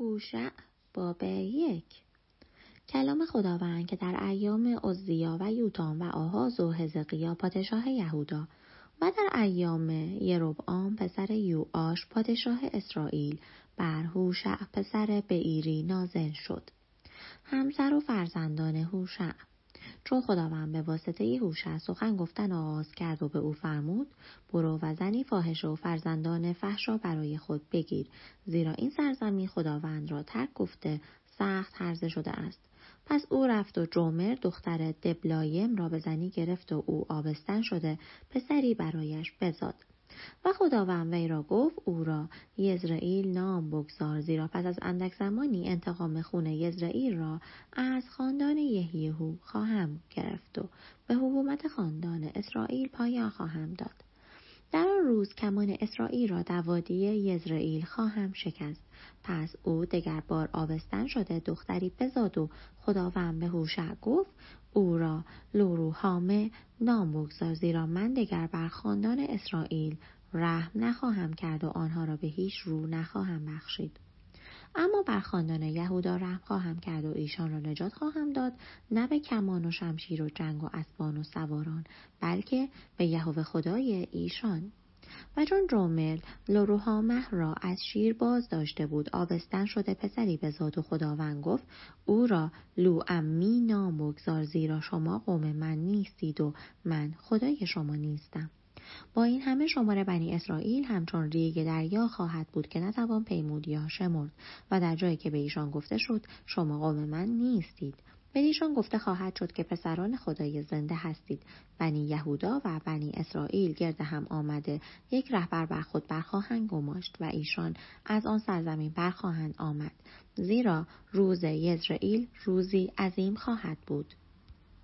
هوشع باب یک. کلام خداوند که در ایام عزیا و یوتام و آهاز و هزقیا پادشاه یهودا و در ایام یروبعام پسر یوآش پادشاه اسرائیل بر هوشع پسر بیری نازل شد. همسر و فرزندان هوشع چون خداوند به واسطه هوشع سخن گفتن آغاز کرد و به او فرمود برو و زنی فاحشه و فرزندان فحشا برای خود بگیر زیرا این سرزمین خداوند را ترک گفته سخت هرزه شده است. پس او رفت و جومر دختر دبلایم را به زنی گرفت و او آبستن شده پسری برایش بزاد. و خداوند وی را گفت او را یزرائیل نام بگذار زیرا پس از اندک زمانی انتقام خون یزرائیل را از خاندان یهیهو خواهم گرفت و به حکومت خاندان اسرائیل پایان خواهم داد. در آن روز کمان اسرائیل را در وادی یزرائیل خواهم شکست. پس او دگر بار آبستن شده دختری بزاد و خداوند به هوشع گفت او را لوروهامه نام بگذار زیرا من دگر بر خاندان اسرائیل رحم نخواهم کرد و آنها را به هیچ رو نخواهم بخشید. اما بر خاندان یهودا رحم خواهم کرد و ایشان را نجات خواهم داد نه به کمان و شمشیر و جنگ و اسبان و سواران بلکه به یهوه خدای ایشان. و چون جومل لروهامه را از شیر باز داشته بود آبستن شده پسری به زاد و خداوند گفت او را لو امی نام بگذار زیرا شما قوم من نیستید و من خدای شما نیستم. با این همه شمار بنی اسرائیل همچون ریگ دریا خواهد بود که نتوان پیمود یا شمرد و در جایی که به ایشان گفته شد شما قوم من نیستید. بدیشان گفته خواهد شد که پسران خدای زنده هستید. بنی یهودا و بنی اسرائیل گرد هم آمده یک رهبر بر خود برخواهند گماشت و ایشان از آن سرزمین برخواهند آمد. زیرا روز یزرائیل روزی عظیم خواهد بود.